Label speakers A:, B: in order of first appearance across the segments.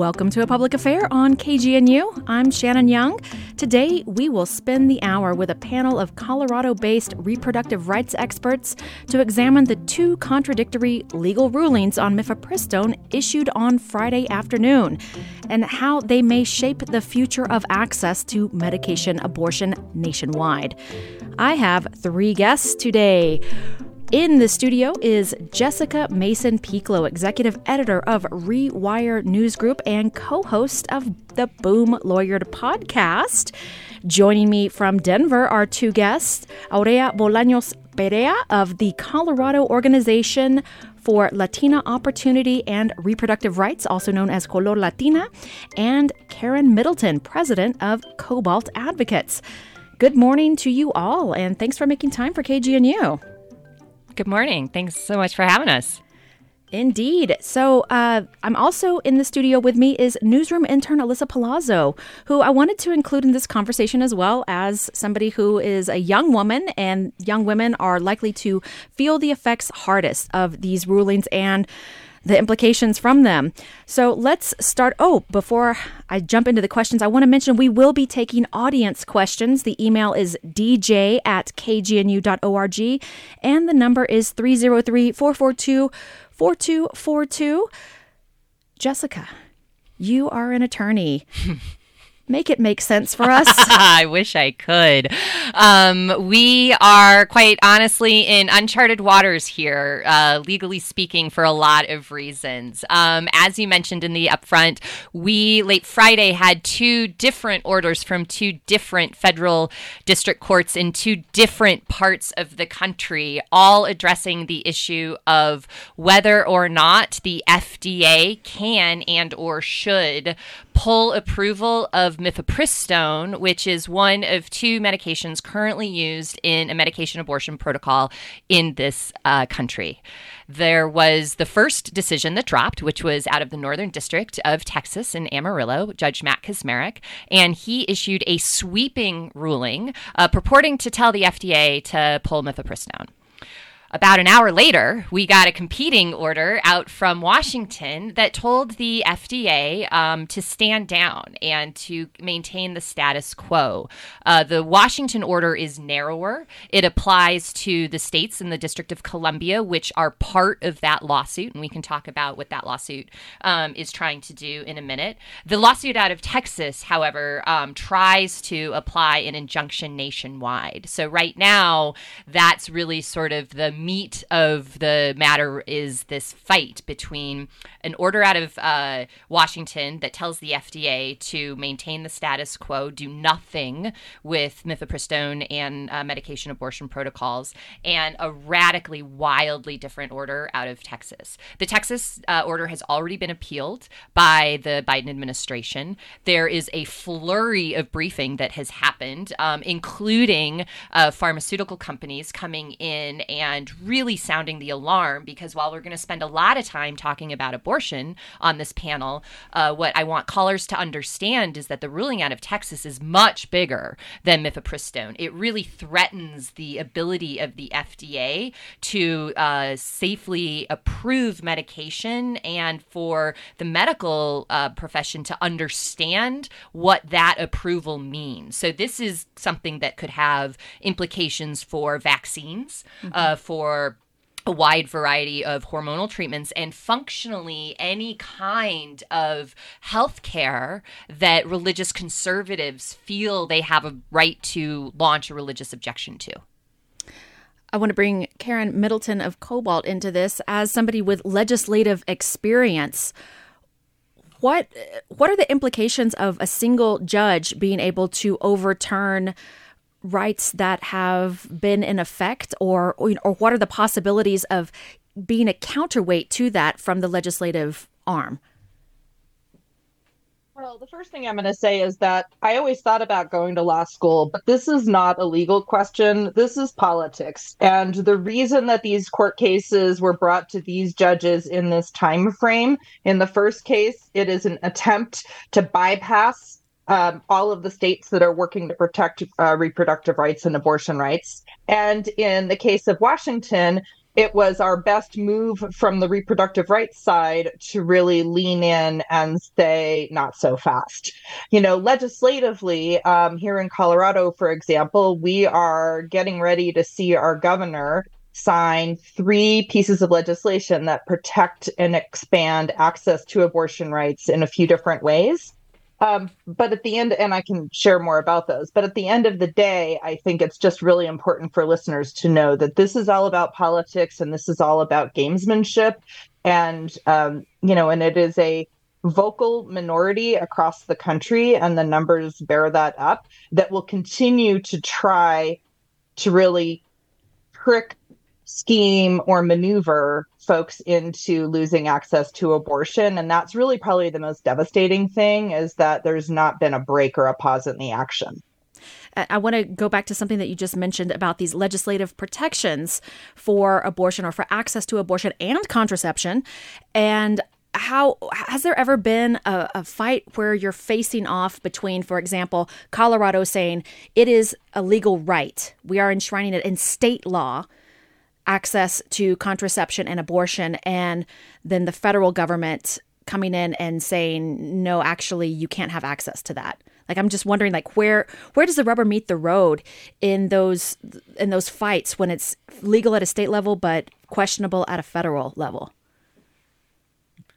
A: Welcome to a public affair on KGNU. I'm Shannon Young. Today, we will spend the hour with a panel of Colorado based reproductive rights experts to examine the two contradictory legal rulings on mifepristone issued on Friday afternoon and how they may shape the future of access to medication abortion nationwide. I have three guests today. In the studio is Jessica Mason Pieklo, executive editor of Rewire News Group and co host of the Boom Lawyered podcast. Joining me from Denver are two guests Aurea Bolaños Perea of the Colorado Organization for Latina Opportunity and Reproductive Rights, also known as Color Latina, and Karen Middleton, president of Cobalt Advocates. Good morning to you all, and thanks for making time for KGNU.
B: Good morning. Thanks so much for having us.
A: Indeed. So, uh, I'm also in the studio with me is newsroom intern Alyssa Palazzo, who I wanted to include in this conversation as well as somebody who is a young woman, and young women are likely to feel the effects hardest of these rulings and the implications from them. So let's start. Oh, before I jump into the questions, I want to mention we will be taking audience questions. The email is dj at kgnu.org and the number is 303 442 4242. Jessica, you are an attorney. make it make sense for us.
B: I wish I could. Um, we are quite honestly in uncharted waters here, uh, legally speaking, for a lot of reasons. Um, as you mentioned in the upfront, we late Friday had two different orders from two different federal district courts in two different parts of the country, all addressing the issue of whether or not the FDA can and or should pull approval of mifepristone, which is one of two medications currently used in a medication abortion protocol in this uh, country. There was the first decision that dropped, which was out of the Northern District of Texas in Amarillo, Judge Matt Kacsmaryk, and he issued a sweeping ruling uh, purporting to tell the FDA to pull mifepristone. About an hour later, we got a competing order out from Washington that told the FDA um, to stand down and to maintain the status quo. Uh, the Washington order is narrower. It applies to the states in the District of Columbia, which are part of that lawsuit, and we can talk about what that lawsuit um, is trying to do in a minute. The lawsuit out of Texas, however, um, tries to apply an injunction nationwide. So right now, that's really sort of the meat of the matter is this fight between an order out of uh, Washington that tells the FDA to maintain the status quo, do nothing with mifepristone and uh, medication abortion protocols, and a radically, wildly different order out of Texas. The Texas uh, order has already been appealed by the Biden administration. There is a flurry of briefing that has happened, um, including uh, pharmaceutical companies coming in and really sounding the alarm because while we're going to spend a lot of time talking about abortion on this panel, uh, what I want callers to understand is that the ruling out of Texas is much bigger than mifepristone. It really threatens the ability of the FDA to uh, safely approve medication and for the medical uh, profession to understand what that approval means. So, this is something that could have implications for vaccines, mm-hmm. Uh, for a wide variety of hormonal treatments and functionally any kind of health care that religious conservatives feel they have a right to launch a religious objection to.
A: I want to bring Karen Middleton of Cobalt into this as somebody with legislative experience. What what are the implications of a single judge being able to overturn rights that have been in effect, or, or, what are the possibilities of being a counterweight to that from the legislative arm?
C: Well, the first thing I'm going to say is that I always thought about going to law school, but this is not a legal question. This is politics. And the reason that these court cases were brought to these judges in this time frame, in the first case, it is an attempt to bypass um, all of the states that are working to protect uh, reproductive rights and abortion rights. And in the case of Washington, it was our best move from the reproductive rights side to really lean in and say not so fast you know legislatively um, here in colorado for example we are getting ready to see our governor sign three pieces of legislation that protect and expand access to abortion rights in a few different ways um, but at the end, and I can share more about those, but at the end of the day, I think it's just really important for listeners to know that this is all about politics and this is all about gamesmanship. And, um, you know, and it is a vocal minority across the country, and the numbers bear that up, that will continue to try to really trick scheme or maneuver folks into losing access to abortion. And that's really probably the most devastating thing is that there's not been a break or a pause in the action.
A: I want to go back to something that you just mentioned about these legislative protections for abortion or for access to abortion and contraception. And how has there ever been a, a, fight where you're facing off between, for example, Colorado saying it is a legal right, we are enshrining it in state law access to contraception and abortion, and then the federal government coming in and saying, no, actually, you can't have access to that. Like I'm just wondering, like where where does the rubber meet the road in those in those fights when it's legal at a state level but questionable at a federal level?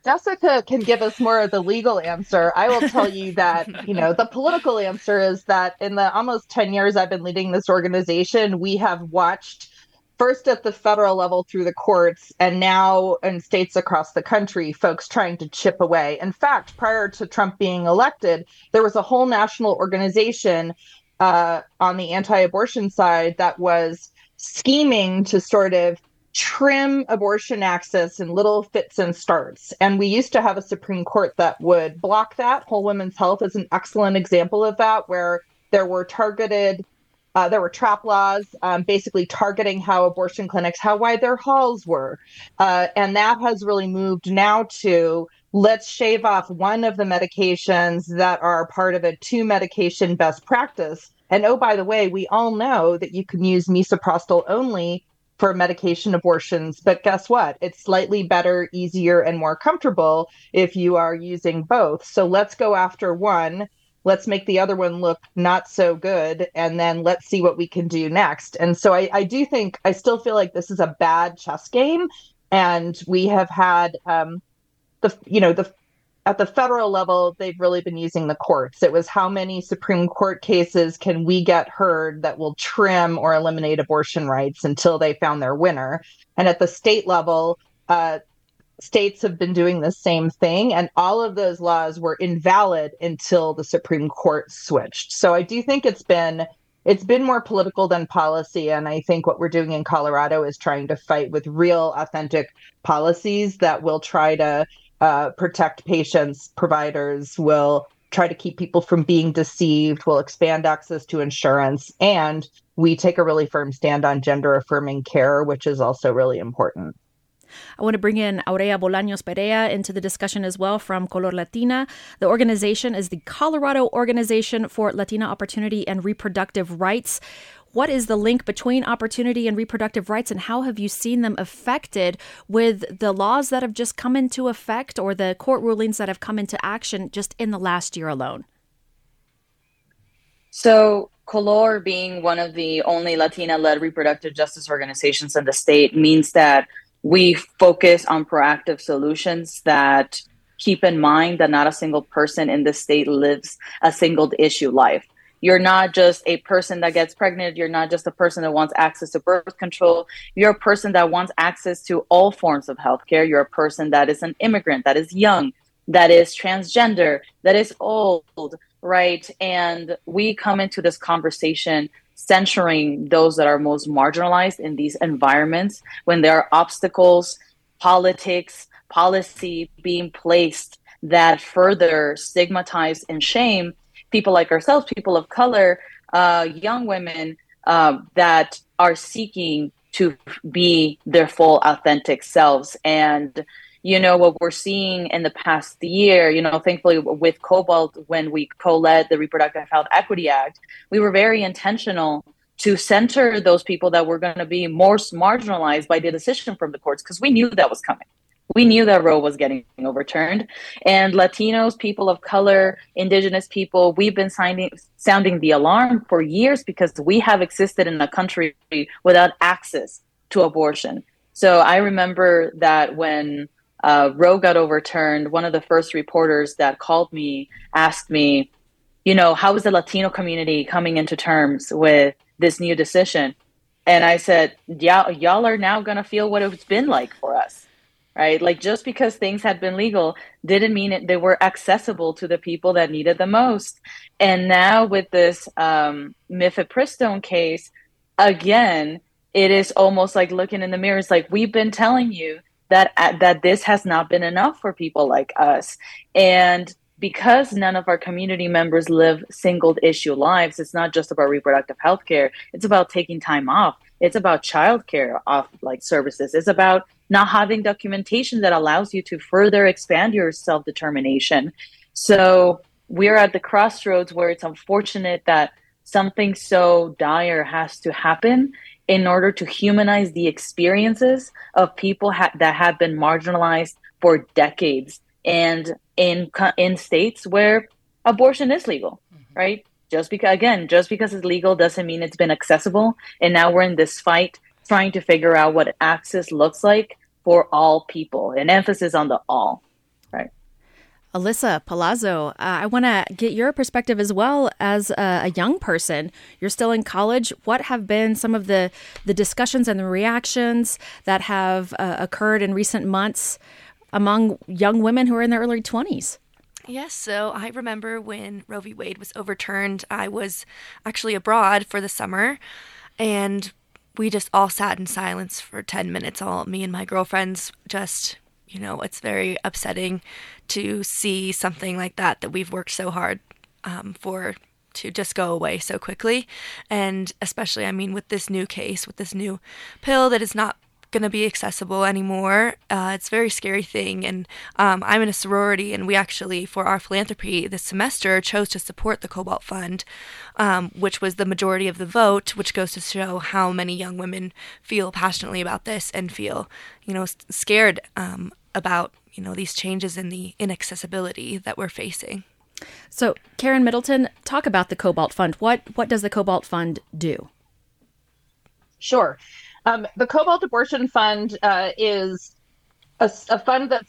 C: Jessica can give us more of the legal answer. I will tell you that, you know, the political answer is that in the almost 10 years I've been leading this organization, we have watched first at the federal level through the courts, and now in states across the country, folks trying to chip away. In fact, prior to Trump being elected, there was a whole national organization uh, on the anti abortion side that was scheming to sort of trim abortion access in little fits and starts. And we used to have a Supreme Court that would block that. Whole Woman's Health is an excellent example of that, where there were targeted uh, there were trap laws um, basically targeting how abortion clinics, how wide their halls were. Uh, and that has really moved now to let's shave off one of the medications that are part of a two medication best practice. And oh, by the way, we all know that you can use misoprostol only for medication abortions. But guess what? It's slightly better, easier, and more comfortable if you are using both. So let's go after one let's make the other one look not so good and then let's see what we can do next. And so I, I do think i still feel like this is a bad chess game and we have had um, the you know the at the federal level they've really been using the courts. It was how many supreme court cases can we get heard that will trim or eliminate abortion rights until they found their winner? And at the state level uh, states have been doing the same thing, and all of those laws were invalid until the Supreme Court switched. So I do think it's been it's been more political than policy, and I think what we're doing in Colorado is trying to fight with real, authentic policies that will try to uh, protect patients, providers, will try to keep people from being deceived, will expand access to insurance, and we take a really firm stand on gender affirming care, which is also really important.
A: I want to bring in Aurea Bolaños Perea into the discussion as well from Color Latina. The organization is the Colorado Organization for Latina Opportunity and Reproductive Rights. What is the link between opportunity and reproductive rights, and how have you seen them affected with the laws that have just come into effect or the court rulings that have come into action just in the last year alone?
D: So, Color, being one of the only Latina led reproductive justice organizations in the state, means that we focus on proactive solutions that keep in mind that not a single person in the state lives a single issue life. You're not just a person that gets pregnant. You're not just a person that wants access to birth control. You're a person that wants access to all forms of healthcare. You're a person that is an immigrant, that is young, that is transgender, that is old, right? And we come into this conversation censoring those that are most marginalized in these environments when there are obstacles, politics, policy being placed that further stigmatize and shame people like ourselves, people of color, uh, young women uh, that are seeking to be their full authentic selves. And you know what we're seeing in the past year you know thankfully with cobalt when we co-led the reproductive health equity act we were very intentional to center those people that were going to be most marginalized by the decision from the courts because we knew that was coming. We knew that Roe was getting overturned. And Latinos, people of color, indigenous people, we've been signing, sounding the alarm for years because we have existed in a country without access to abortion. So I remember that when uh, Roe got overturned, one of the first reporters that called me asked me, you know, how is the Latino community coming into terms with this new decision? And I said, yeah, y'all are now going to feel what it's been like for us, right? Like just because things had been legal didn't mean it, they were accessible to the people that needed the most. And now with this um, mifepristone case, again, it is almost like looking in the mirror. It's like we've been telling you that uh, that this has not been enough for people like us, and because none of our community members live single issue lives, it's not just about reproductive health care. It's about taking time off. It's about childcare off like services. It's about not having documentation that allows you to further expand your self determination. So we're at the crossroads where it's unfortunate that something so dire has to happen in order to humanize the experiences of people ha- that have been marginalized for decades and in in states where abortion is legal mm-hmm. right? Just because again just because it's legal doesn't mean it's been accessible. And now we're in this fight trying to figure out what access looks like for all people an emphasis on the all
A: Alyssa Palazzo, uh, I want to get your perspective as well as a, a, young person. You're still in college. What have been some of the, the discussions and the reactions that have uh, occurred in recent months among young women who are in their early 20s?
E: Yes, so I remember when Roe v. Wade was overturned, I was actually abroad for the summer and we just all sat in silence for 10 minutes. All me and my girlfriends just you know, it's very upsetting to see something like that that we've worked so hard um, for to just go away so quickly. And especially, I mean, with this new case, with this new pill that is not going to be accessible anymore. Uh, it's a very scary thing. And um, I'm in a sorority, and we actually, for our philanthropy this semester, chose to support the Cobalt Fund, um, which was the majority of the vote, which goes to show how many young women feel passionately about this and feel, you know, scared um, about you know these changes in the inaccessibility that we're facing.
A: So, Karen Middleton, talk about the Cobalt Fund. What what does the Cobalt Fund do?
C: Sure. Um, the Cobalt Abortion Fund uh, is a, a, fund that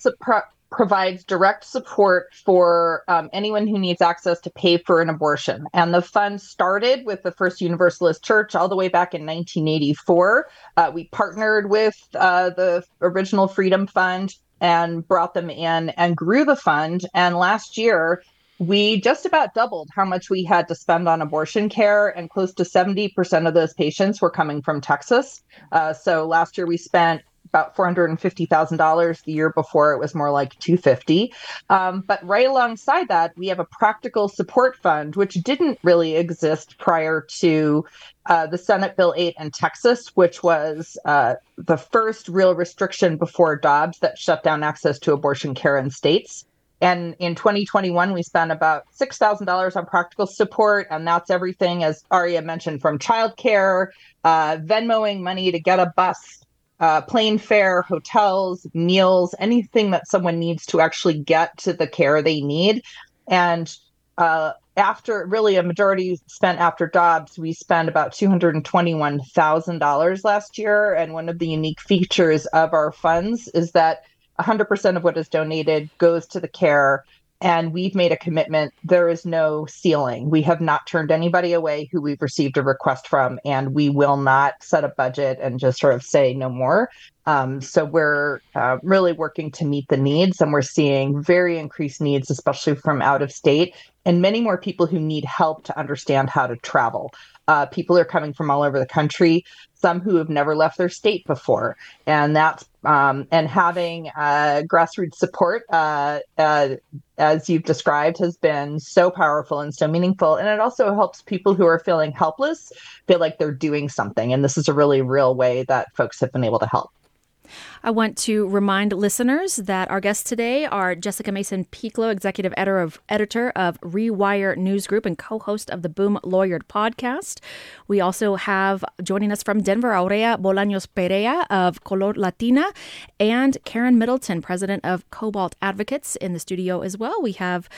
C: provides direct support for um, anyone who needs access to pay for an abortion. And the fund started with the First Universalist Church all the way back in 1984. Uh, we partnered with uh, the original Freedom Fund and brought them in and grew the fund. And last year, we just about doubled how much we had to spend on abortion care, and close to 70% of those patients were coming from Texas. Uh, so last year we spent about $450,000. The year before it was more like 250. Um, but right alongside that, we have a practical support fund, which didn't really exist prior to uh, the Senate Bill 8 in Texas, which was uh, the first real restriction before Dobbs that shut down access to abortion care in states. And in 2021, we spent about $6,000 on practical support. And that's everything, as Aurea mentioned, from childcare, uh, Venmoing money to get a bus uh, plane fare, hotels, meals, anything that someone needs to actually get to the care they need. And uh, after really a majority spent after Dobbs, we spent about $221,000 last year. And one of the unique features of our funds is that 100% of what is donated goes to the care and we've made a commitment. There is no ceiling. We have not turned anybody away who we've received a request from, and we will not set a budget and just sort of say no more. Um, so we're uh, really working to meet the needs, and we're seeing very increased needs, especially from out of state, and many more people who need help to understand how to travel. Uh, people are coming from all over the country, some who have never left their state before, and that's um, and having uh, grassroots support, uh, uh, as you've described, has been so powerful and so meaningful. And it also helps people who are feeling helpless feel like they're doing something. And this is a really real way that folks have been able to help.
A: I want to remind listeners that our guests today are Jessica Mason Pieklo, executive editor of editor of Rewire News Group and co-host of the Boom Lawyered podcast. We also have joining us from Denver, Aurea Bolaños Perea of Color Latina, and Karen Middleton, president of Cobalt Advocates, in the studio as well. We have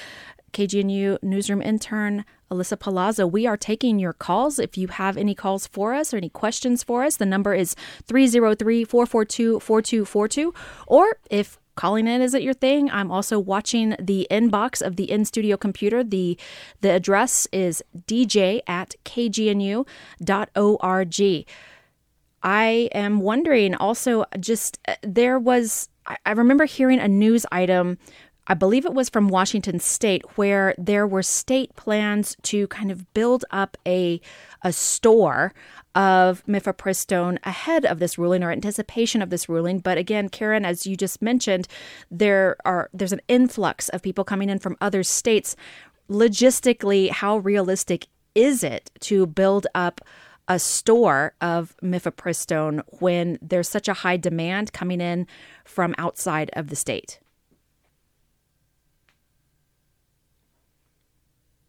A: KGNU newsroom intern Alyssa Palazzo. We are taking your calls. If you have any calls for us or any questions for us, the number is 303 442 4242. Or if calling in isn't your thing, I'm also watching the inbox of the in studio computer. The, the address is dj at kgnu.org. I am wondering also, just uh, there was, I remember hearing a news item I believe it was from Washington State, where there were state plans to kind of build up a a store of mifepristone ahead of this ruling or anticipation of this ruling. But again, Karen, as you just mentioned, there are there's an influx of people coming in from other states. Logistically, how realistic is it to build up a store of mifepristone when there's such a high demand coming in from outside of the state?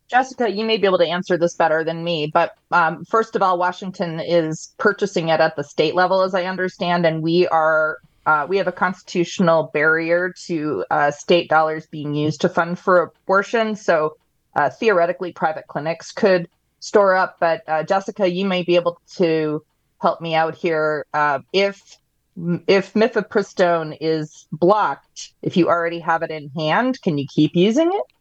C: Jessica, you may be able to answer this better than me, but um, first of all, Washington is purchasing it at the state level, as I understand, and we are uh, we have a constitutional barrier to uh, state dollars being used to fund for abortion. So uh, theoretically, private clinics could store up, but uh, Jessica, you may be able to help me out here. Uh, if if mifepristone is blocked, if you already have it in hand, can you keep using it?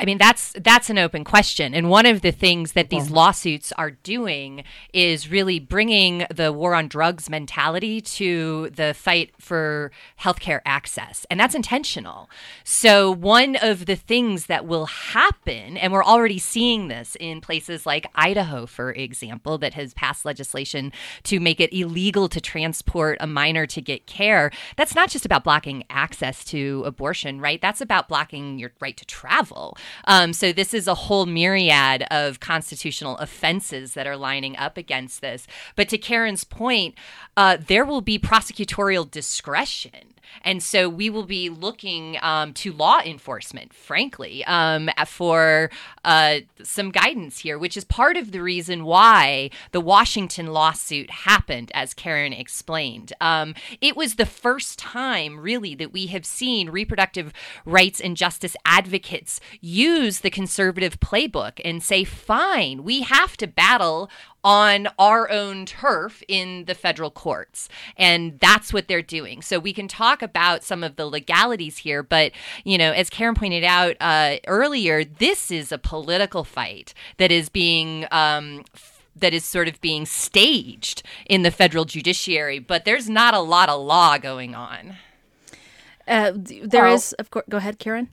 B: I mean, that's that's an open question, and one of the things that these lawsuits are doing is really bringing the war on drugs mentality to the fight for healthcare access, and that's intentional. So, one of the things that will happen, and we're already seeing this in places like Idaho, for example, that has passed legislation to make it illegal to transport a minor to get care. That's not just about blocking access to abortion, right? That's about blocking your right to travel. Um, so this is a whole myriad of constitutional offenses that are lining up against this. But to Karen's point, uh, there will be prosecutorial discretion and so we will be looking um, to law enforcement, frankly, um, for uh, some guidance here, which is part of the reason why the Washington lawsuit happened, as Karen explained. Um, it was the first time, really, that we have seen reproductive rights and justice advocates use the conservative playbook and say, fine, we have to battle on our own turf in the federal courts. And that's what they're doing. So we can talk about some of the legalities here, but, you know, as Karen pointed out uh, earlier, this is a political fight that is being. Um, that is sort of being staged in the federal judiciary, but there's not a lot of law going on.
A: Uh, there well, is, of course. Go ahead, Karen.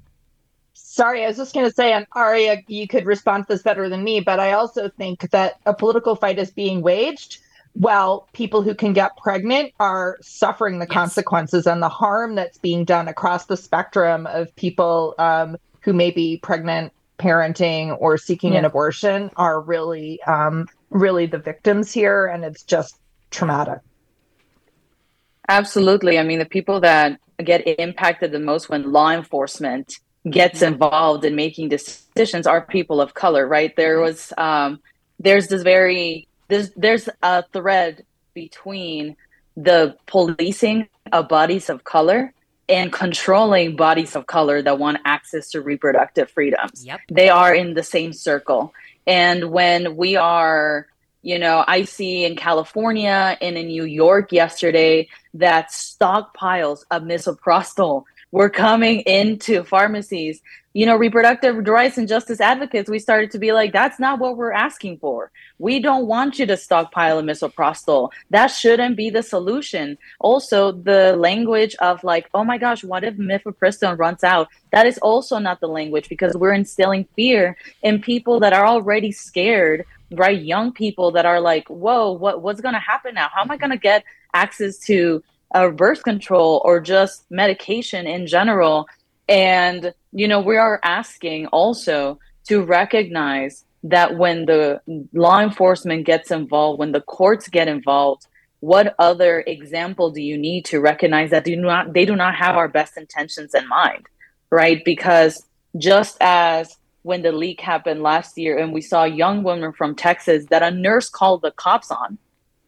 C: Sorry, I was just going to say, and Aurea, you could respond to this better than me, but I also think that a political fight is being waged while people who can get pregnant are suffering the yes. consequences and the harm that's being done across the spectrum of people um, who may be pregnant, parenting, or seeking yeah. an abortion are really, um, really the victims here, and it's just traumatic.
D: Absolutely. I mean, the people that get impacted the most when law enforcement gets involved in making decisions are people of color, right? There was um, there's this very there's there's a thread between the policing of bodies of color and controlling bodies of color that want access to reproductive freedoms. Yep. They are in the same circle. And when we are, you know, I see in California and in New York yesterday that stockpiles of misoprostol were coming into pharmacies. You know, reproductive rights and justice advocates, we started to be like, that's not what we're asking for. We don't want you to stockpile a misoprostol. That shouldn't be the solution. Also, the language of like, oh my gosh, what if mifepristone runs out? That is also not the language because we're instilling fear in people that are already scared right young people that are like whoa what what's going to happen now how am i going to get access to uh, birth control or just medication in general. And, you know, we are asking also to recognize that when the law enforcement gets involved, when the courts get involved, what other example do you need to recognize that do not they do not have our best intentions in mind right because just as when the leak happened last year and we saw a young woman from texas that a nurse called the cops on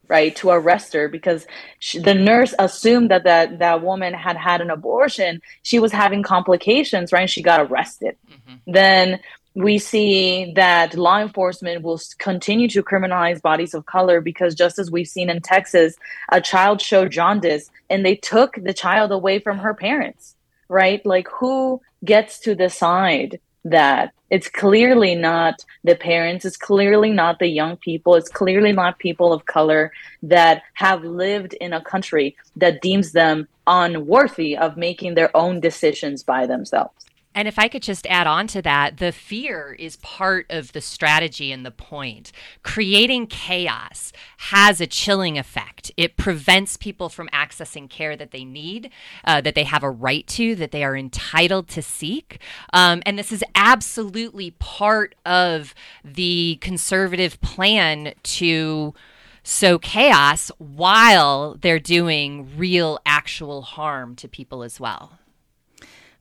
D: right to arrest her because she, the nurse assumed that, that that woman had had an abortion she was having complications right she got arrested mm-hmm. then we see that law enforcement will continue to criminalize bodies of color because just as we've seen in Texas, a child showed jaundice and they took the child away from her parents, right? Like who gets to decide that? It's clearly not the parents, it's clearly not the young people, it's clearly not people of color that have lived in a country that deems them unworthy of making their own decisions by themselves.
B: And if I could just add on to that, the fear is part of the strategy and the point. Creating chaos has a chilling effect. It prevents people from accessing care that they need, uh, that they have a right to, that they are entitled to seek. Um, and this is absolutely part of the conservative plan to sow chaos while they're doing real, actual harm to people as well.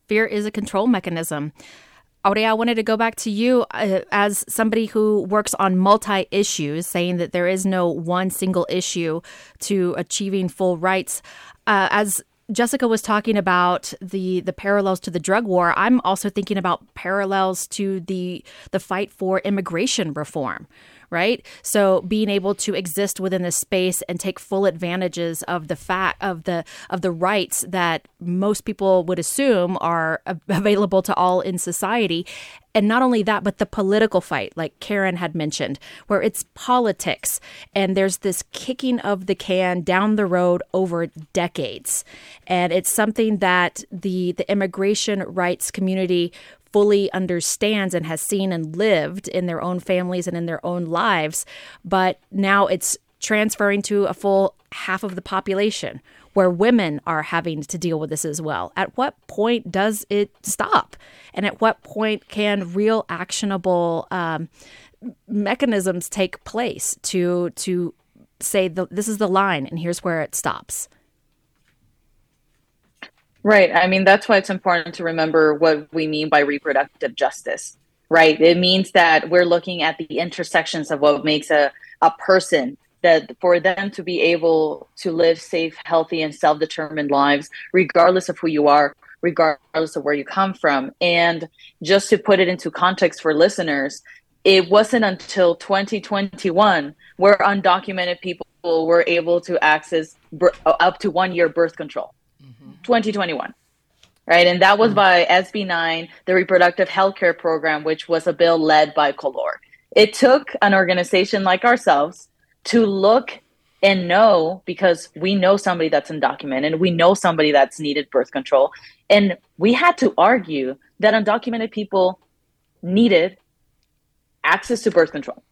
A: Fear is a control mechanism. Aurea, I wanted to go back to you uh, as somebody who works on multi issues, saying that there is no one single issue to achieving full rights. Uh, as Jessica was talking about the the parallels to the drug war, I'm also thinking about parallels to the the fight for immigration reform right? So being able to exist within this space and take full advantages of the fact of the of the rights that most people would assume are available to all in society. And not only that, but the political fight, like Karen had mentioned, where it's politics and there's this kicking of the can down the road over decades. And it's something that the the immigration rights community fully understands and has seen and lived in their own families and in their own lives. But now it's transferring to a full half of the population where women are having to deal with this as well. At what point does it stop? And at what point can real actionable um, mechanisms take place to to say the, this is the line and here's where it stops?
D: Right. I mean, that's why it's important to remember what we mean by reproductive justice, right? It means that we're looking at the intersections of what makes a, a person that for them to be able to live safe, healthy, and self determined lives, regardless of who you are, regardless of where you come from. And just to put it into context for listeners, it wasn't until 2021 where undocumented people were able to access up to one year birth control 2021 right? And that was mm. by SB 9, the Reproductive Healthcare Program, which was a bill led by COLOR. It took an organization like ourselves to look and know because we know somebody that's undocumented, and we know somebody that's needed birth control. And we had to argue that undocumented people needed access to birth control.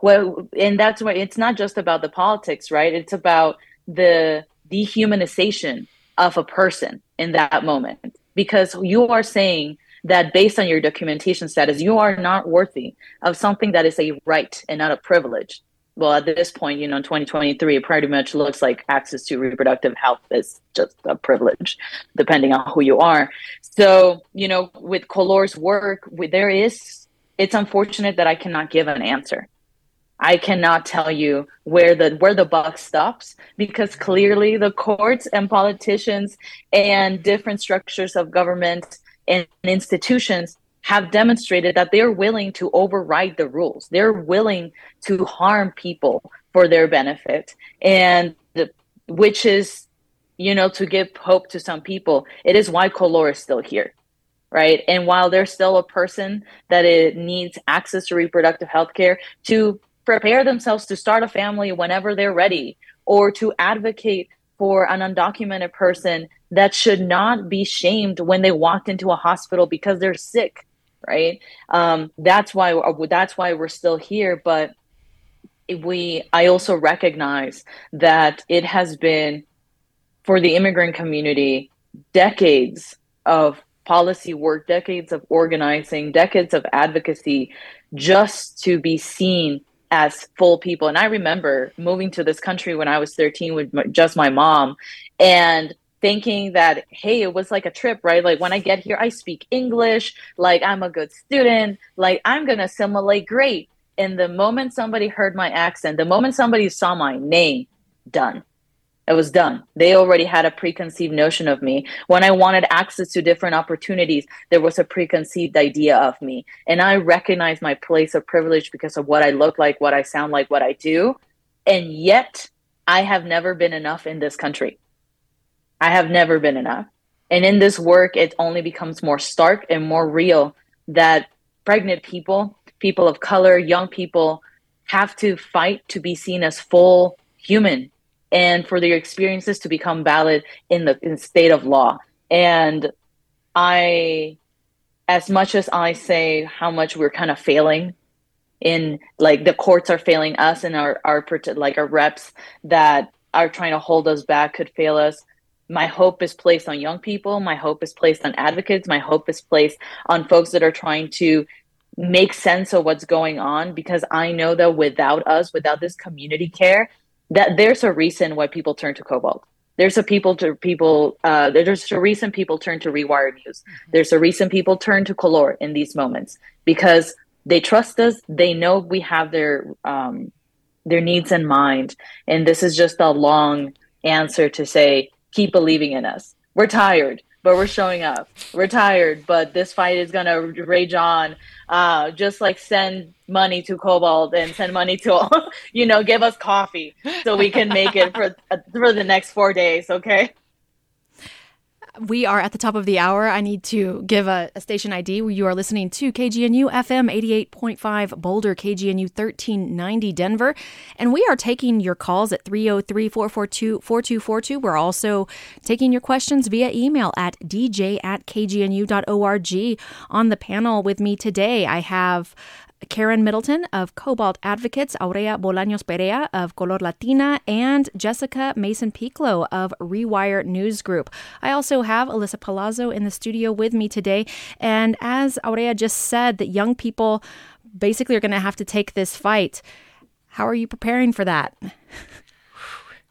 D: Well, and that's why it's not just about the politics, right? It's about the dehumanization of a person in that moment because you are saying that based on your documentation status, you are not worthy of something that is a right and not a privilege. Well, at this point, you know, in 2023, it pretty much looks like access to reproductive health is just a privilege, depending on who you are. So, you know, with COLOR's work, there is, it's unfortunate that I cannot give an answer I cannot tell you where the where the buck stops because clearly the courts and politicians and different structures of government and institutions have demonstrated that they're willing to override the rules. They're willing to harm people for their benefit and the, which is you know to give hope to some people. It is why COLOR is still here right? And while there's still a person that it needs access to reproductive health care, to prepare themselves to start a family whenever they're ready or to advocate for an undocumented person that should not be shamed when they walked into a hospital because they're sick right? Um, that's why that's why we're still here but we i also recognize that it has been for the immigrant community decades of policy work decades of organizing decades of advocacy just to be seen as full people. And I remember moving to this country when I was 13 with just my mom and thinking that, hey, it was like a trip, right? Like when I get here, I speak English, like I'm a good student, like I'm going to assimilate great. And the moment somebody heard my accent, the moment somebody saw my name, done it was done. They already had a preconceived notion of me. When I wanted access to different opportunities, there was a preconceived idea of me. And I recognize my place of privilege because of what I look like, what I sound like, what I do. And yet, I have never been enough in this country. I have never been enough. And in this work, it only becomes more stark and more real that pregnant people, people of color, young people have to fight to be seen as full human and for their experiences to become valid in the in state of law. And I, as much as I say how much we're kind of failing in like the courts are failing us and our our like our reps that are trying to hold us back could fail us my hope is placed on young people my hope is placed on advocates my hope is placed on folks that are trying to make sense of what's going on because i know that without us without this community care that there's a reason why people turn to Cobalt. There's a people to people. Uh, there's a reason people turn to Rewire News. Mm-hmm. There's a reason people turn to Color in these moments because they trust us. They know we have their um, their needs in mind, and this is just a long answer to say keep believing in us. We're tired but we're showing up. We're tired, but this fight is gonna rage on. Uh, just like send money to Cobalt and send money to, you know, give us coffee so we can make it for for the next four days. Okay
A: we are at the top of the hour. I need to give a, a, station ID. You are listening to KGNU FM 88.5 Boulder, KGNU 1390 Denver. And we are taking your calls at 303 442 4242. We're also taking your questions via email at dj at kgnu.org. On the panel with me today, I have Karen Middleton of Cobalt Advocates, Aurea Bolaños Perea of Color Latina, and Jessica Mason Pieklo of Rewire News Group. I also have Alyssa Palazzo in the studio with me today. And as Aurea just said, that young people basically are going to have to take this fight. How are you preparing for that?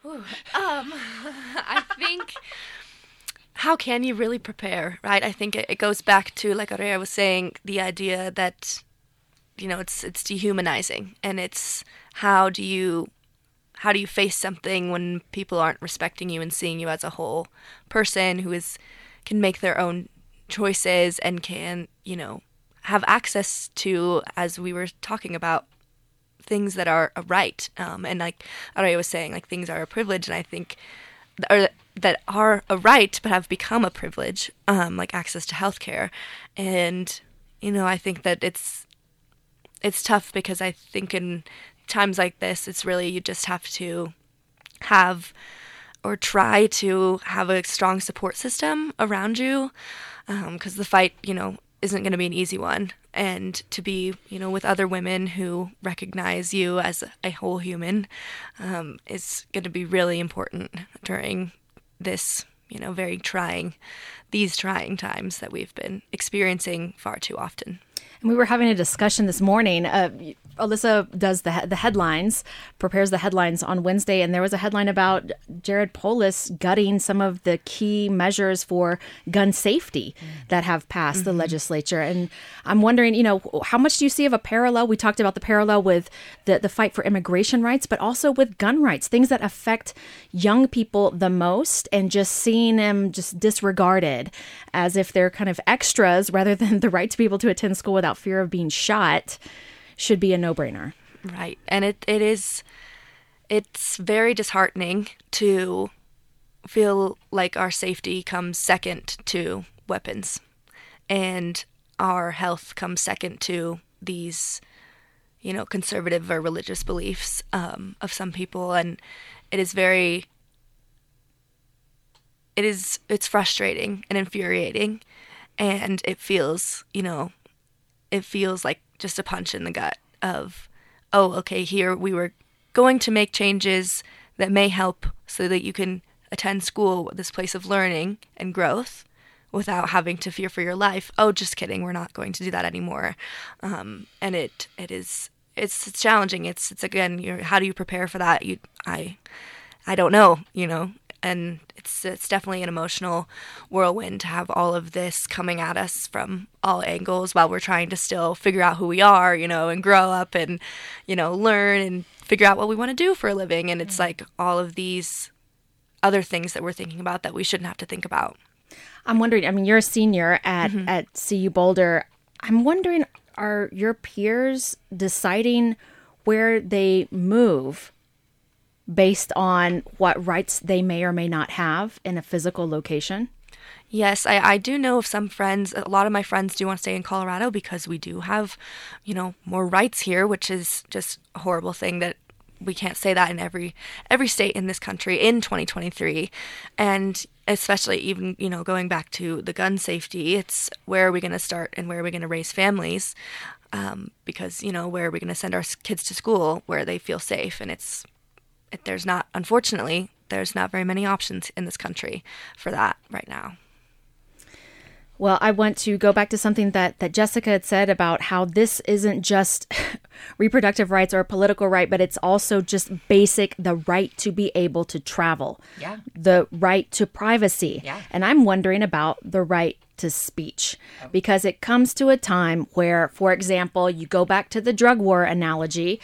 E: um, I think how can you really prepare, right? I think it, it goes back to, like Aurea was saying, the idea that you know it's it's dehumanizing. And it's how do you how do you face something when people aren't respecting you and seeing you as a whole person who is can make their own choices and can you know have access to as we were talking about things that are a right. Um, and like Aurea was saying like things are a privilege. And I think or that are a right but have become a privilege um, like access to healthcare. And you know I think that it's it's tough because I think in times like this, it's really you just have to have or try to have a strong support system around you because um, the fight, you know, isn't going to be an easy one. And to be, you know, with other women who recognize you as a whole human um, is going to be really important during this, you know, very trying, these trying times that we've been experiencing far too often.
A: And we were having a discussion this morning. Uh, Alyssa does the the headlines, prepares the headlines on Wednesday, and there was a headline about Jared Polis gutting some of the key measures for gun safety that have passed mm-hmm. the legislature. And I'm wondering, you know, how much do you see of a parallel? We talked about the parallel with the the fight for immigration rights, but also with gun rights, things that affect young people the most, and just seeing them just disregarded as if they're kind of extras rather than the right to be able to attend school without fear of being shot should be a no-brainer.
E: Right. And it, it is it's very disheartening to feel like our safety comes second to weapons and our health comes second to these you know conservative or religious beliefs um, of some people and it is very it is it's frustrating and infuriating and it feels you know it feels like just a punch in the gut of, oh, okay, here we were going to make changes that may help so that you can attend school, this place of learning and growth, without having to fear for your life. Oh, just kidding, we're not going to do that anymore. Um, and it it is it's, it's challenging. It's it's again, you how do you prepare for that? You I I don't know, you know, and it's it's definitely an emotional whirlwind to have all of this coming at us from all angles while we're trying to still figure out who we are, you know, and grow up and you know learn and figure out what we want to do for a living. And it's like all of these other things that we're thinking about that we shouldn't have to think about.
A: I'm wondering. I mean, you're a senior at mm-hmm. at CU Boulder. I'm wondering, are your peers deciding where they move based on what rights they may or may not have in a physical location?
E: Yes, I, I do know of some friends. A lot of my friends do want to stay in Colorado because we do have, you know, more rights here, which is just a horrible thing that we can't say that in every every state in this country in 2023 and especially even you know going back to the gun safety it's where are we going to start and where are we going to raise families um, because you know where are we going to send our kids to school where they feel safe and it's it, there's not, unfortunately, there's not very many options in this country for that right now.
A: Well, I want to go back to something that, that Jessica had said about how this isn't just reproductive rights or a political right, but it's also just basic the right to be able to travel,
B: yeah.
A: the right to privacy.
B: Yeah.
A: And I'm wondering about the right to speech oh. because it comes to a time where, for example, you go back to the drug war analogy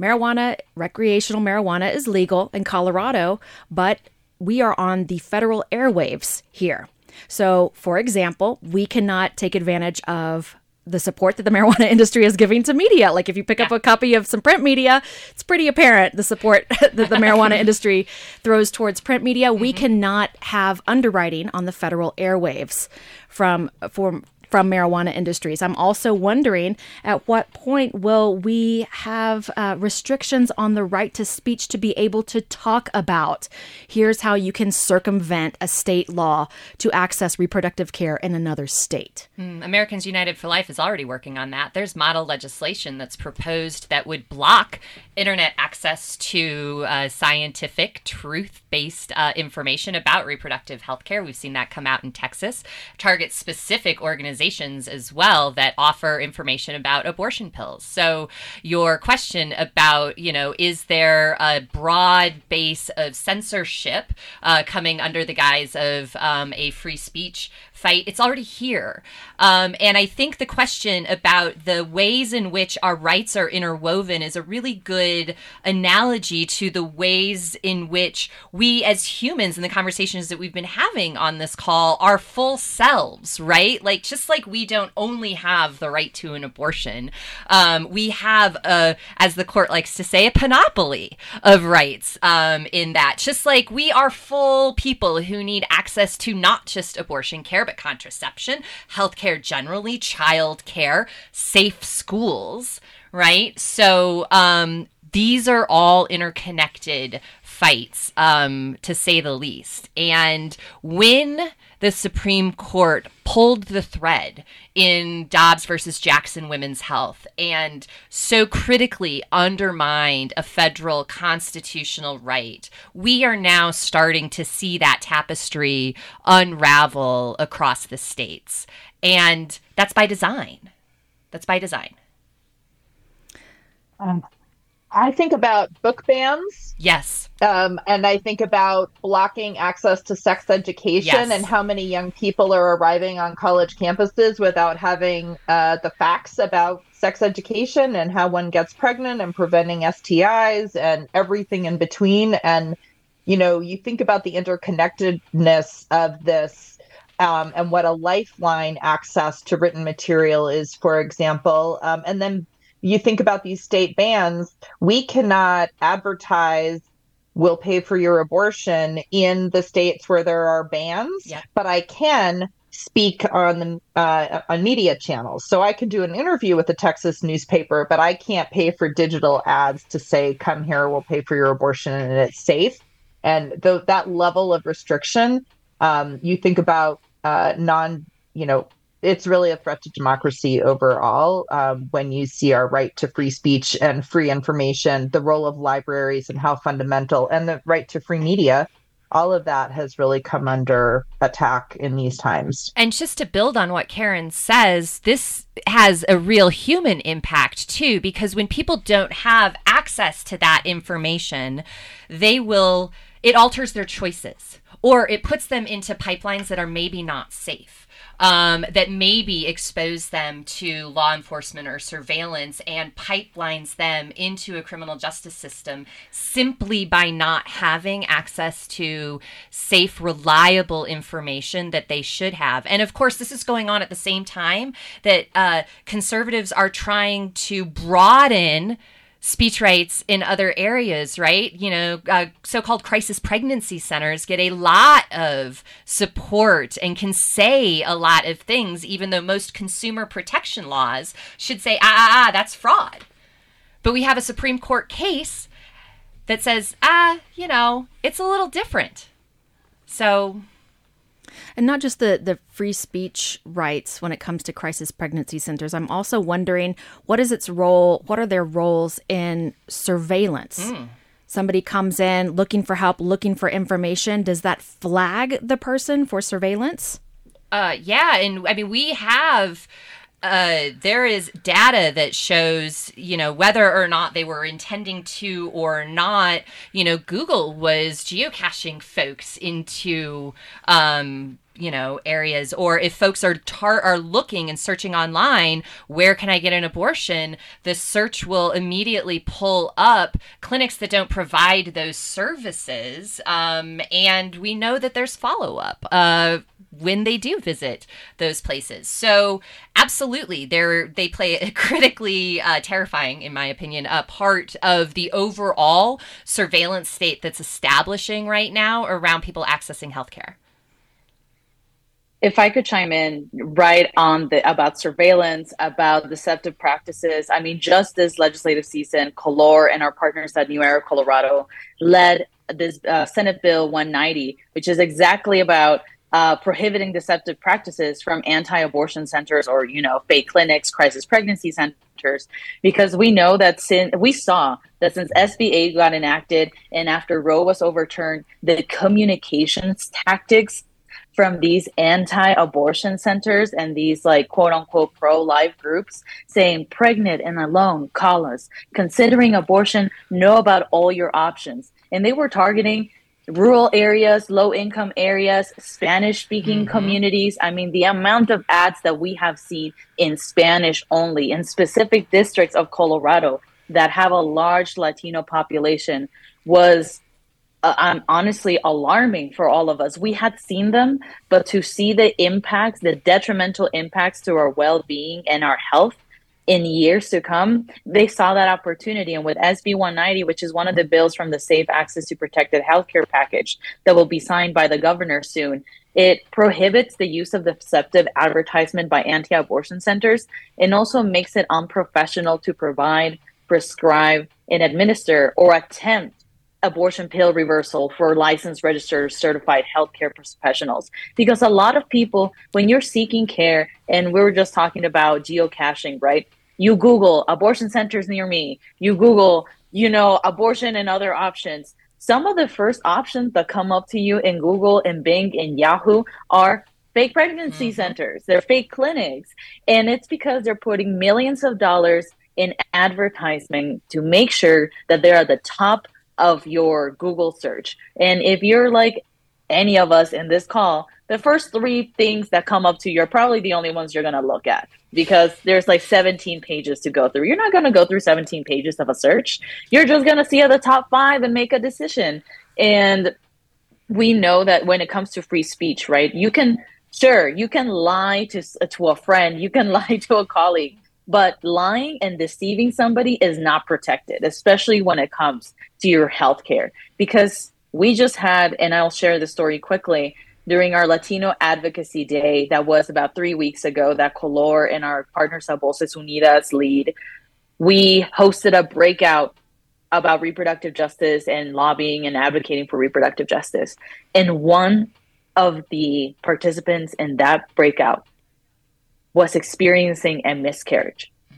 A: marijuana, recreational marijuana is legal in Colorado, but we are on the federal airwaves here. So, for example, we cannot take advantage of the support that the marijuana industry is giving to media. Like if you pick up a copy of some print media, it's pretty apparent the support that the marijuana industry throws towards print media. Mm-hmm. We cannot have underwriting on the federal airwaves from from from marijuana industries. I'm also wondering at what point will we have uh, restrictions on the right to speech to be able to talk about here's how you can circumvent a state law to access reproductive care in another state.
B: Mm, Americans United for Life is already working on that. There's model legislation that's proposed that would block internet access to uh, scientific, truth based uh, information about reproductive health care. We've seen that come out in Texas. Target specific organizations organizations as well that offer information about abortion pills. So your question about, you know, is there a broad base of censorship uh, coming under the guise of um, a free speech fight, it's already here. Um, and I think the question about the ways in which our rights are interwoven is a really good analogy to the ways in which we as humans in the conversations that we've been having on this call are full selves, right? Like, just like we don't only have the right to an abortion, um, we have, a, as the court likes to say, a panoply of rights um, in that. Just like we are full people who need access to not just abortion care, but contraception, healthcare generally, child care, safe schools, right? So um, these are all interconnected fights, um, to say the least. And when the Supreme Court pulled the thread in Dobbs versus Jackson Women's Health and so critically undermined a federal constitutional right. We are now starting to see that tapestry unravel across the states. And that's by design. That's by design.
C: Um, I think about book bans.
B: Yes.
C: Um, and I think about blocking access to sex education yes. and how many young people are arriving on college campuses without having uh, the facts about sex education and how one gets pregnant and preventing STIs and everything in between. And, you know, you think about the interconnectedness of this um, and what a lifeline access to written material is, for example. Um, and then you think about these state bans, we cannot advertise will pay for your abortion in the states where there are bans,
B: yeah.
C: but I can speak on the uh, on media channels. So I can do an interview with a Texas newspaper, but I can't pay for digital ads to say, "Come here, we'll pay for your abortion and it's safe." And th- that level of restriction, um, you think about uh, non, you know, it's really a threat to democracy overall um, when you see our right to free speech and free information, the role of libraries and how fundamental, and the right to free media all of that has really come under attack in these times.
B: And just to build on what Karen says, this has a real human impact too, because when people don't have access to that information, they will, it alters their choices or it puts them into pipelines that are maybe not safe um, that maybe expose them to law enforcement or surveillance and pipelines them into a criminal justice system simply by not having access to safe, reliable information that they should have. And of course, this is going on at the same time that uh, conservatives are trying to broaden speech rights in other areas, right? You know, uh, so called crisis pregnancy centers get a lot of support and can say a lot of things, even though most consumer protection laws should say, ah, ah, ah, that's fraud. But we have a Supreme Court case that says, ah, you know, it's a little different. So
A: and not just the the free speech rights when it comes to crisis pregnancy centers. I'm also wondering what is its role? What are their roles in surveillance? Mm. Somebody comes in looking for help, looking for information. Does that flag the person for surveillance?
B: Uh, yeah, and I mean we have uh, there is data that shows, you know, whether or not they were intending to or not. You know, Google was geocaching folks into um, you know areas or if folks are tar- are looking and searching online where can i get an abortion? The search will immediately pull up clinics that don't provide those services um, and we know that there's follow-up uh, when they do visit those places. So absolutely they're they play a critically uh, terrifying in my opinion a part of the overall surveillance state that's establishing right now around people accessing healthcare
D: if I could chime in right on the about surveillance, about deceptive practices. I mean, just this legislative season, COLOR and our partners at New Era Colorado led this uh, Senate Bill 190, which is exactly about uh, prohibiting deceptive practices from anti-abortion centers or you know fake clinics, crisis pregnancy centers, because we know that since we saw that since SB 8 got enacted and after Roe was overturned, the communications tactics from these anti-abortion centers and these like quote unquote pro-life groups saying pregnant and alone call us considering abortion know about all your options and they were targeting rural areas low income areas spanish speaking mm-hmm. communities i mean the amount of ads that we have seen in spanish only in specific districts of colorado that have a large latino population was uh, honestly alarming for all of us. We had seen them, but to see the impacts, the detrimental impacts to our well being and our health in years to come, they saw that opportunity. And with SB 190, which is one of the bills from the Safe Access to Protected Healthcare package that will be signed by the governor soon, it prohibits the use of deceptive advertisement by anti abortion centers and also makes it unprofessional to provide, prescribe, and administer or attempt abortion pill reversal for licensed registered certified healthcare professionals. Because a lot of people when you're seeking care and we were just talking about geocaching right? You google abortion centers near me. You google you know abortion and other options. Some of the first options that come up to you in google and bing and yahoo are fake pregnancy mm-hmm. centers. They're fake clinics. And it's because they're putting millions of dollars in advertising to make sure that they're at the top of your Google search. And if you're like any of us in this call, the first three things that come up to you are probably the only ones you're going to look at because there's like 17 pages to go through. You're not going to go through 17 pages of a search. You're just going to see the top five and make a decision. And we know that when it comes to free speech, right? You can, sure, you can lie to, to a friend, you can lie to a colleague, but lying and deceiving somebody is not protected, especially when it comes to your healthcare. Because we just had, and I'll share the story quickly, during our Latino Advocacy Day that was about three weeks ago, that COLOR and our partners at Voces Unidas lead, we hosted a breakout about reproductive justice and lobbying and advocating for reproductive justice. And one of the participants in that breakout was experiencing a miscarriage. Mm.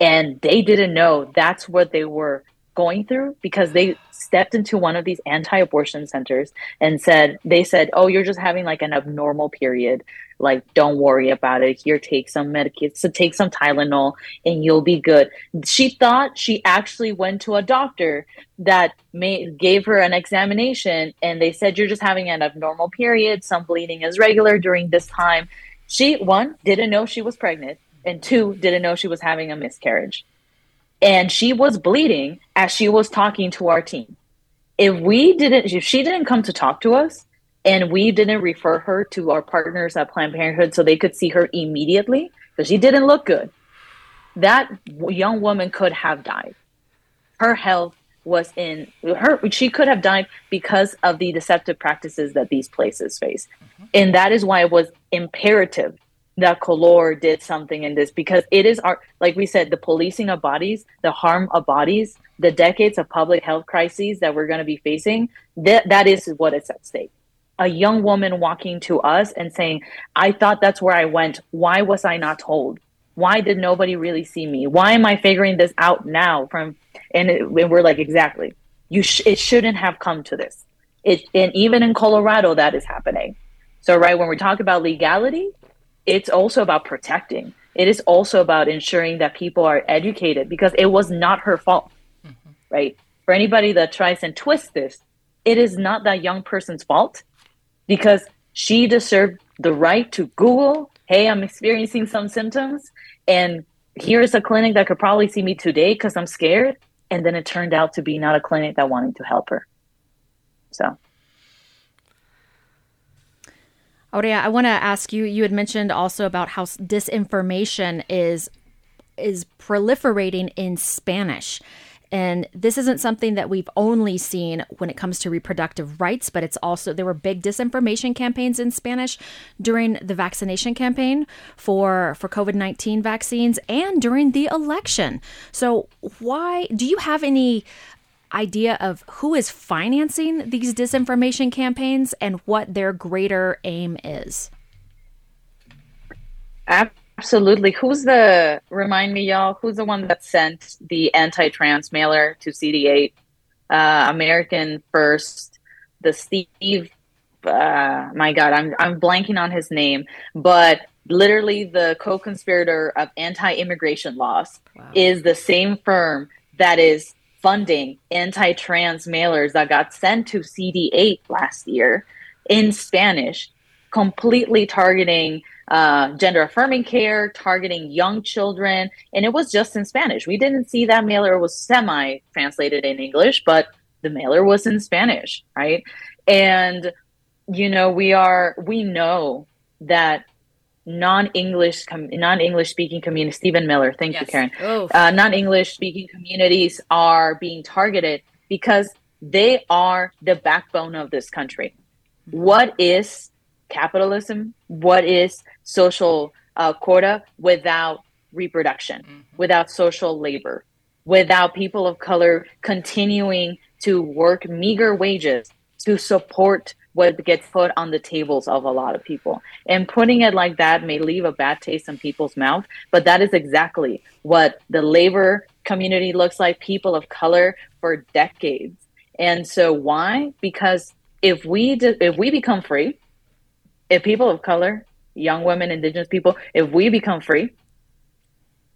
D: And they didn't know that's what they were going through because they stepped into one of these anti-abortion centers and said they said oh you're just having like an abnormal period. Like don't worry about it. Here take some medications so take some tylenol and you'll be good. She thought she actually went to a doctor that may, gave her an examination and they said you're just having an abnormal period. Some bleeding is regular during this time she one didn't know she was pregnant and two didn't know she was having a miscarriage and she was bleeding as she was talking to our team. If we didn't, if she didn't come to talk to us, and we didn't refer her to our partners at Planned Parenthood so they could see her immediately because she didn't look good, that young woman could have died. Her health was in her she could have died because of the deceptive practices that these places face. Mm-hmm. and that is why it was imperative that COLOR did something in this because it is our like we said the policing of bodies the harm of bodies the decades of public health crises that we're going to be facing that that is what is at stake. A young woman walking to us and saying i thought that's where i went. Why was i not told why did nobody really see me why am i figuring this out now from and, it, and we're like exactly you sh- it shouldn't have come to this it and even in colorado that is happening so right when we talk about legality it's also about protecting. It is also about ensuring that people are educated because it was not her fault, mm-hmm. right? For anybody that tries and twists this, it is not that young person's fault because she deserved the right to Google, hey, I'm experiencing some symptoms, and here's a clinic that could probably see me today because I'm scared. And then it turned out to be not a clinic that wanted to help her. So
A: Aurea, I want to ask you. You had mentioned also about how disinformation is is proliferating in Spanish. And this isn't something that we've only seen when it comes to reproductive rights, but it's also there were big disinformation campaigns in Spanish during the vaccination campaign for for COVID-19 vaccines and during the election. So why do you have any idea of who is financing these disinformation campaigns and what their greater aim is?
D: Absolutely. Who's the, remind me, y'all, who's the one that sent the anti trans mailer to CD8? Uh, American First, the Steve, uh, my God, I'm, I'm blanking on his name, but literally the co conspirator of anti immigration laws wow. is the same firm that is funding anti trans mailers that got sent to CD8 last year in Spanish, completely targeting uh, gender affirming care, targeting young children. And it was just in Spanish. We didn't see that mailer was semi translated in English, but the mailer was in Spanish, right? And, you know, we are, we know that non-english com- non-english speaking community stephen miller thank yes. you karen uh, non-english speaking communities are being targeted because they are the backbone of this country mm-hmm. what is capitalism what is social uh, quota without reproduction mm-hmm. without social labor without people of color continuing to work meager wages to support what gets put on the tables of a lot of people. And putting it like that may leave a bad taste in people's mouth, but that is exactly what the labor community looks like, people of color for decades. And so why? Because if we do, if we become free, if people of color, young women, indigenous people, if we become free,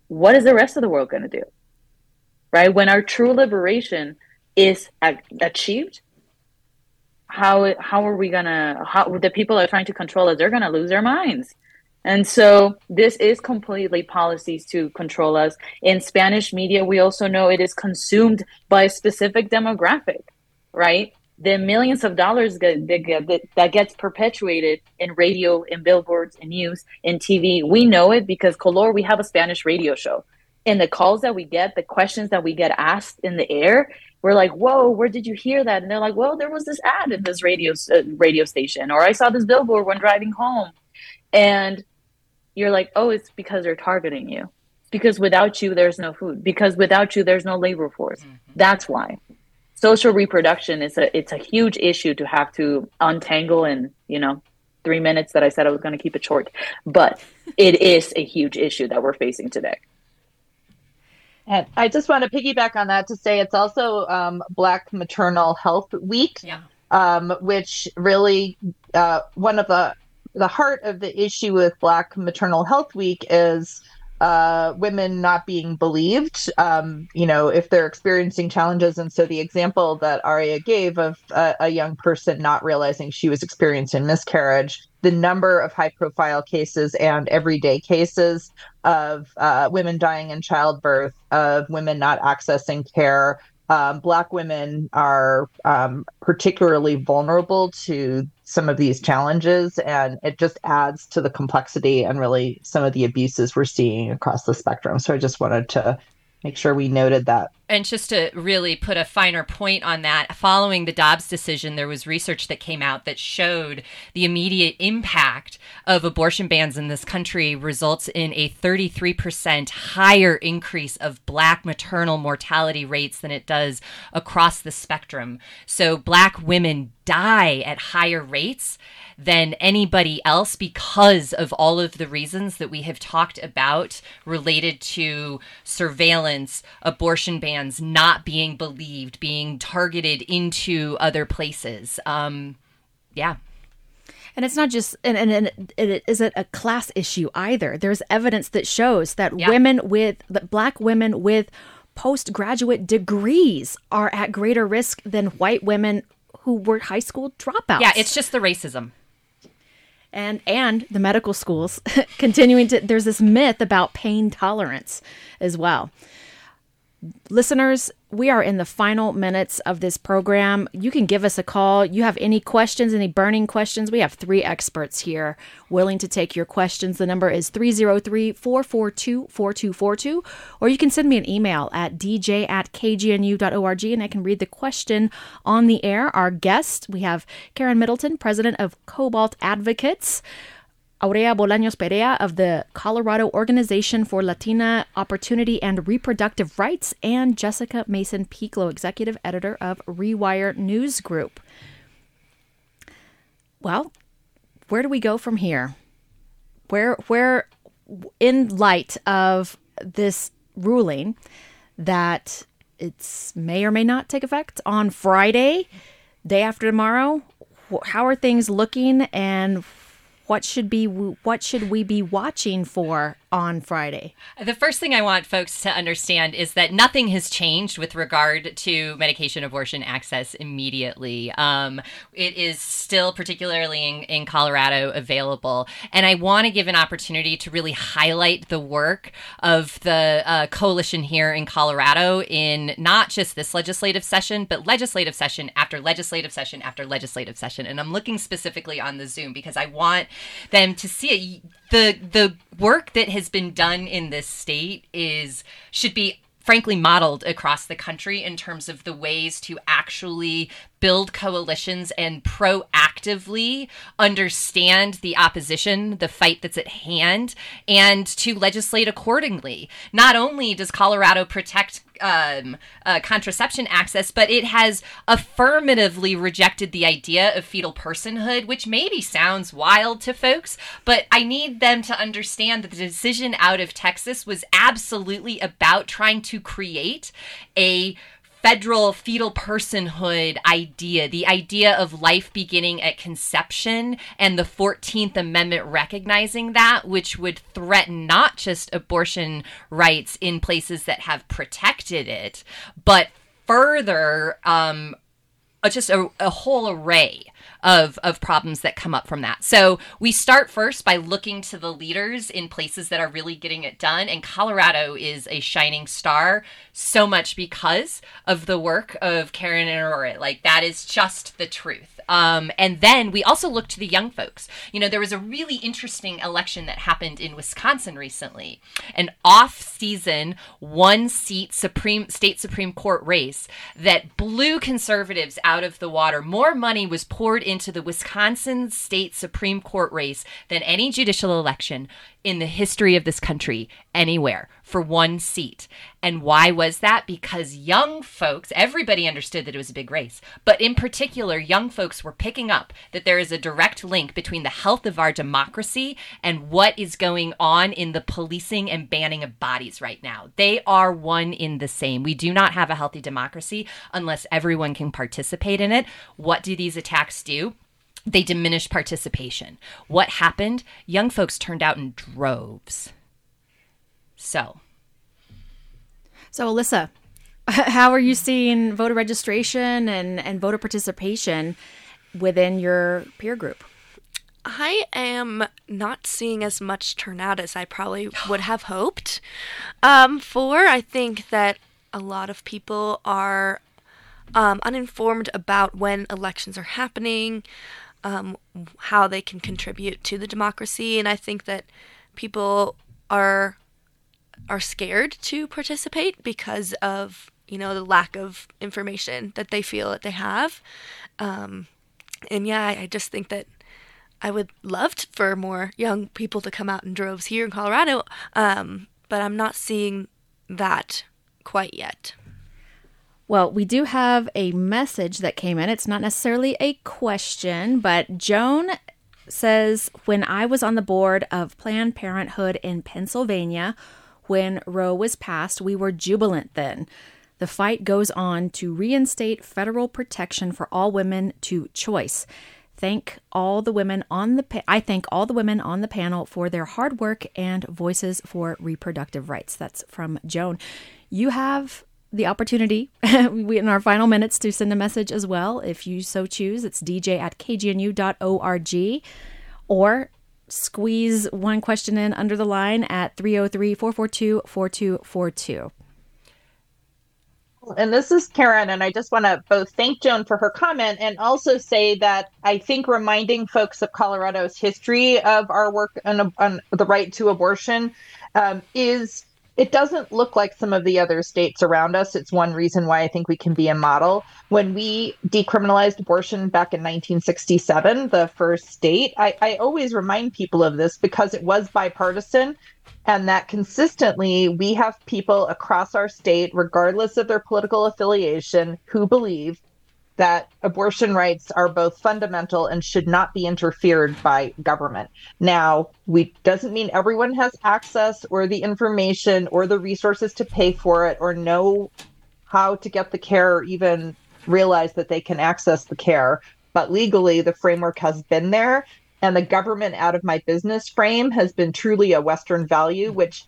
D: what is the rest of the world going to do? Right? When our true liberation is achieved, how how are we gonna how the people are trying to control us they're gonna lose their minds and so this is completely policies to control us in spanish media we also know it is consumed by a specific demographic right the millions of dollars that, that, that gets perpetuated in radio in billboards in news in tv we know it because color we have a spanish radio show and the calls that we get the questions that we get asked in the air we're like, whoa, where did you hear that? And they're like, well, there was this ad in this radio uh, radio station, or I saw this billboard when driving home, and you're like, oh, it's because they're targeting you. Because without you, there's no food. Because without you, there's no labor force. Mm-hmm. That's why. Social reproduction is a it's a huge issue to have to untangle in you know three minutes that I said I was going to keep it short, but it is a huge issue that we're facing today.
C: And I just want to piggyback on that to say it's also um, Black Maternal Health Week,
B: yeah.
C: um, which really uh, one of the the heart of the issue with Black Maternal Health Week is uh, women not being believed, um, you know, if they're experiencing challenges. And so the example that Aria gave of a, a young person not realizing she was experiencing miscarriage, the number of high profile cases and everyday cases of uh, women dying in childbirth, of women not accessing care, um, Black women are um, particularly vulnerable to some of these challenges, and it just adds to the complexity and really some of the abuses we're seeing across the spectrum. So I just wanted to make sure we noted that.
B: And just to really put a finer point on that, following the Dobbs decision, there was research that came out that showed the immediate impact of abortion bans in this country results in a 33% higher increase of black maternal mortality rates than it does across the spectrum. So black women die at higher rates than anybody else because of all of the reasons that we have talked about related to surveillance, abortion bans, not being believed, being targeted into other places. Um, yeah.
A: And it's not just, and, and, and it isn't a class issue either. There's evidence that shows that yeah. women with, that black women with postgraduate degrees are at greater risk than white women who were high school dropouts.
B: Yeah, it's just the racism
A: and and the medical schools continuing to there's this myth about pain tolerance as well listeners we are in the final minutes of this program. You can give us a call. You have any questions, any burning questions? We have three experts here willing to take your questions. The number is 303 442 4242. Or you can send me an email at dj at kgnu.org and I can read the question on the air. Our guest, we have Karen Middleton, president of Cobalt Advocates. Aurea Bolaños Perea of the Colorado Organization for Latina Opportunity and Reproductive Rights, and Jessica Mason Pieklo, executive editor of Rewire News Group. Well, where do we go from here? Where, where, in light of this ruling that it's may or may not take effect on Friday, day after tomorrow, how are things looking, and what should be what should we be watching for on Friday?
B: The first thing I want folks to understand is that nothing has changed with regard to medication abortion access immediately. Um, it is still, particularly in, in Colorado, available. And I want to give an opportunity to really highlight the work of the uh, coalition here in Colorado in not just this legislative session, but legislative session after legislative session after legislative session. And I'm looking specifically on the Zoom because I want them to see it the the work that has been done in this state is should be frankly modeled across the country in terms of the ways to actually build coalitions and proactively understand the opposition, the fight that's at hand, and to legislate accordingly. Not only does Colorado protect um, uh, contraception access, but it has affirmatively rejected the idea of fetal personhood, which maybe sounds wild to folks, but I need them to understand that the decision out of Texas was absolutely about trying to create a federal fetal personhood idea, the idea of life beginning at conception, and the 14th Amendment recognizing that, which would threaten not just abortion rights in places that have protected it, but further um, just a, a whole array of of problems that come up from that. So we start first by looking to the leaders in places that are really getting it done, and Colorado is a shining star so much because of the work of Karen and Aurora. Like that is just the truth. Um, and then we also look to the young folks. You know, there was a really interesting election that happened in Wisconsin recently, an off-season one-seat Supreme State Supreme Court race that blew conservatives out of the water. More money was poured into the Wisconsin State Supreme Court race than any judicial election in the history of this country anywhere for one seat. And why was that? Because young folks, everybody understood that it was a big race, but in particular, young folks were picking up that there is a direct link between the health of our democracy and what is going on in the policing and banning of bodies right now. They are one in the same. We do not have a healthy democracy unless everyone can participate in it. What do these attacks do? They diminished participation. What happened? Young folks turned out in droves. So.
A: So, Alyssa, how are you seeing voter registration and, and voter participation within your peer group?
E: I am not seeing as much turnout as I probably would have hoped um, for. I think that a lot of people are um, uninformed about when elections are happening um, how they can contribute to the democracy. And I think that people are are scared to participate because of you know the lack of information that they feel that they have. Um, and yeah, I just think that I would love to, for more young people to come out in droves here in Colorado, um, but I'm not seeing that quite yet.
A: Well, we do have a message that came in. It's not necessarily a question, but Joan says When I was on the board of Planned Parenthood in Pennsylvania, when Roe was passed, we were jubilant then. The fight goes on to reinstate federal protection for all women to choice. Thank all the women on the pa- I thank all the women on the panel for their hard work and voices for reproductive rights. That's from Joan. You have the opportunity in our final minutes to send a message as well if you so choose. It's dj at kgnu.org or squeeze one question in under the line at 303 442 4242.
C: And this is Karen, and I just want to both thank Joan for her comment and also say that I think reminding folks of Colorado's history of our work on, on the right to abortion um, is it doesn't look like some of the other states around us. It's one reason why I think we can be a model. When we decriminalized abortion back in 1967, the first state, I, I always remind people of this because it was bipartisan and that consistently we have people across our state, regardless of their political affiliation, who believe that abortion rights are both fundamental and should not be interfered by government. Now, we doesn't mean everyone has access or the information or the resources to pay for it or know how to get the care or even realize that they can access the care. But legally, the framework has been there. And the government out of my business frame has been truly a Western value, which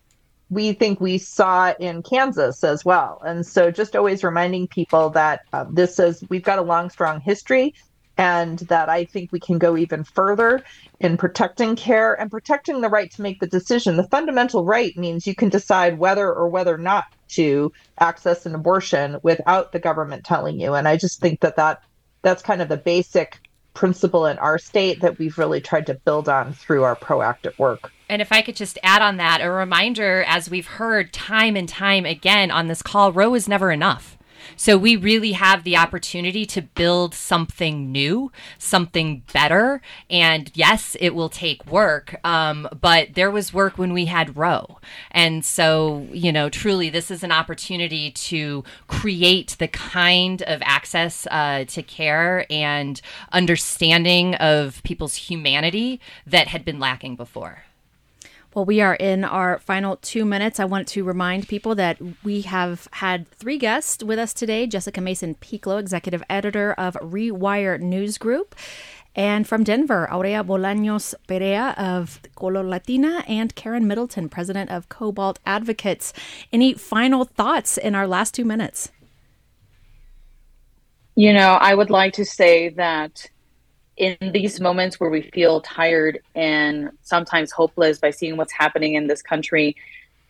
C: we think we saw in Kansas as well. And so just always reminding people that uh, this is, we've got a long, strong history and that I think we can go even further in protecting care and protecting the right to make the decision. The fundamental right means you can decide whether or whether not to access an abortion without the government telling you. And I just think that, that that's kind of the basic principle in our state that we've really tried to build on through our proactive work.
B: And if I could just add on that, a reminder, as we've heard time and time again on this call, Roe is never enough. So we really have the opportunity to build something new, something better. And yes, it will take work, um, but there was work when we had Roe. And so, you know, truly, this is an opportunity to create the kind of access uh, to care and understanding of people's humanity that had been lacking before.
A: Well, we are in our final two minutes. I want to remind people that we have had three guests with us today Jessica Mason Pieklo, executive editor of Rewire News Group. And from Denver, Aurea Bolaños Perea of Color Latina and Karen Middleton, president of Cobalt Advocates. Any final thoughts in our last two minutes?
D: You know, I would like to say that in these moments where we feel tired and sometimes hopeless by seeing what's happening in this country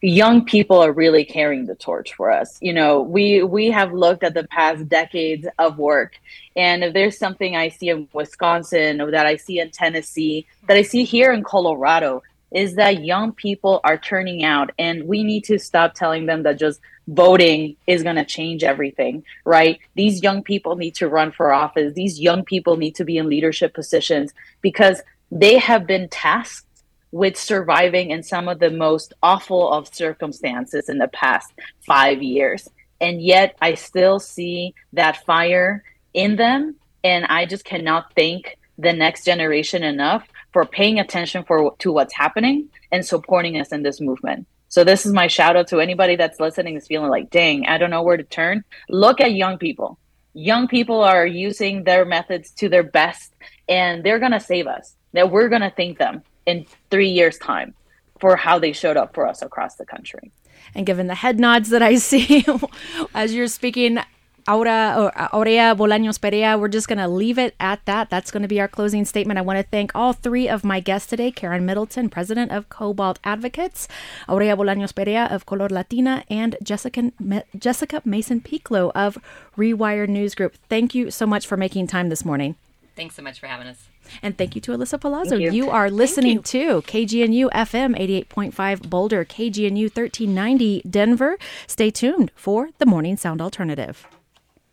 D: young people are really carrying the torch for us. You know we we have looked at the past decades of work and if there's something i see in wisconsin or that i see in tennessee that i see here in colorado is that young people are turning out and we need to stop telling them that just voting is going to change everything, right? These young people need to run for office. These young people need to be in leadership positions because they have been tasked with surviving in some of the most awful of circumstances in the past five years. And yet I still see that fire in them. And I just cannot thank the next generation enough for paying attention for to what's happening and supporting us in this movement. So this is my shout out to anybody that's listening is feeling like, dang, I don't know where to turn. Look at young people. Young people are using their methods to their best and they're gonna save us. That we're gonna thank them in three years' time for how they showed up for us across the country.
A: And given the head nods that I see as you're speaking, Aura Aurea Bolaños Perea. We're just going to leave it at that. That's going to be our closing statement. I want to thank all three of my guests today Karen Middleton, president of Cobalt Advocates, Aurea Bolaños Perea of Color Latina, and Jessica, Jessica Mason Pieklo of Rewire News Group. Thank you so much for making time this morning.
B: Thanks so much for having us.
A: And thank you to Alyssa Palazzo. You. you. are listening you. to KGNU FM 88.5 Boulder, KGNU 1390 Denver. Stay tuned for the Morning Sound Alternative.